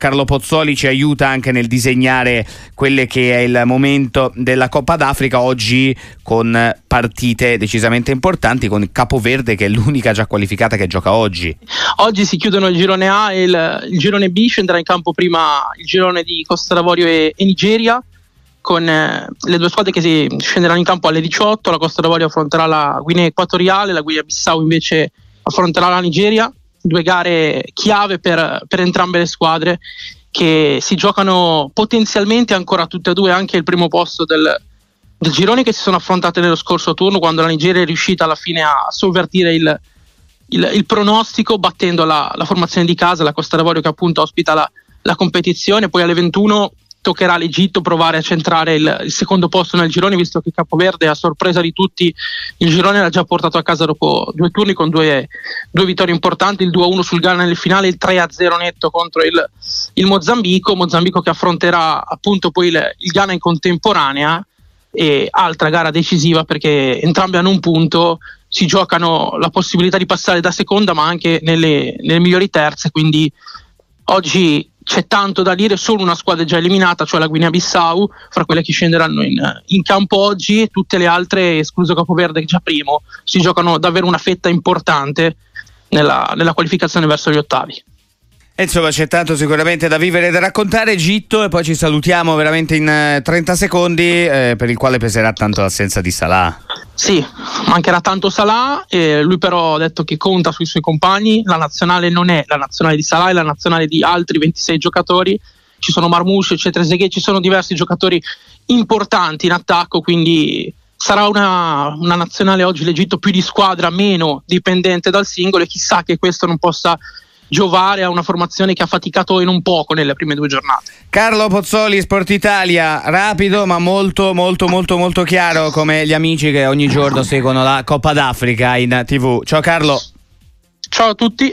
Carlo Pozzoli ci aiuta anche nel disegnare quelle che è il momento della Coppa d'Africa oggi con partite decisamente importanti con Capoverde che è l'unica già qualificata che gioca oggi. Oggi si chiudono il girone A e il, il girone B, scenderà in campo prima il girone di Costa d'Avorio e, e Nigeria con eh, le due squadre che si scenderanno in campo alle 18, la Costa d'Avorio affronterà la Guinea Equatoriale, la Guinea Bissau invece affronterà la Nigeria due gare chiave per, per entrambe le squadre che si giocano potenzialmente ancora tutte e due anche il primo posto del, del girone che si sono affrontate nello scorso turno quando la Nigeria è riuscita alla fine a sovvertire il, il, il pronostico battendo la, la, formazione di casa, la Costa d'Avorio che appunto ospita la, la competizione, poi alle 21 toccherà all'Egitto provare a centrare il, il, secondo posto nel girone, visto che Capoverde, a sorpresa di tutti, il girone l'ha già portato a casa dopo due turni con due, due vittorie importanti, il 2-1 sul Ghana nel finale, il 3-0 netto contro il, il, Mozambico, Mozambico che affronterà appunto poi il, il Ghana in contemporanea e altra gara decisiva perché entrambi hanno un punto, si giocano la possibilità di passare da seconda ma anche nelle, nelle migliori terze, quindi oggi c'è tanto da dire, solo una squadra è già eliminata, cioè la Guinea-Bissau, fra quelle che scenderanno in, in campo oggi, tutte le altre, escluso Capoverde che già primo, si giocano davvero una fetta importante nella, nella qualificazione verso gli ottavi. Insomma, c'è tanto sicuramente da vivere e da raccontare. Gitto, e poi ci salutiamo veramente in 30 eh, secondi, eh, per il quale peserà tanto l'assenza di Salah. Sì, mancherà tanto Salah, eh, lui però ha detto che conta sui suoi compagni. La nazionale non è la nazionale di Salah, è la nazionale di altri 26 giocatori. Ci sono Marmouche, eccetera, ci sono diversi giocatori importanti in attacco, quindi sarà una, una nazionale oggi l'Egitto più di squadra, meno dipendente dal singolo e chissà che questo non possa giovare a una formazione che ha faticato in un poco nelle prime due giornate. Carlo Pozzoli, Sport Italia, rapido ma molto molto molto molto chiaro come gli amici che ogni giorno seguono la Coppa d'Africa in tv. Ciao Carlo. Ciao a tutti.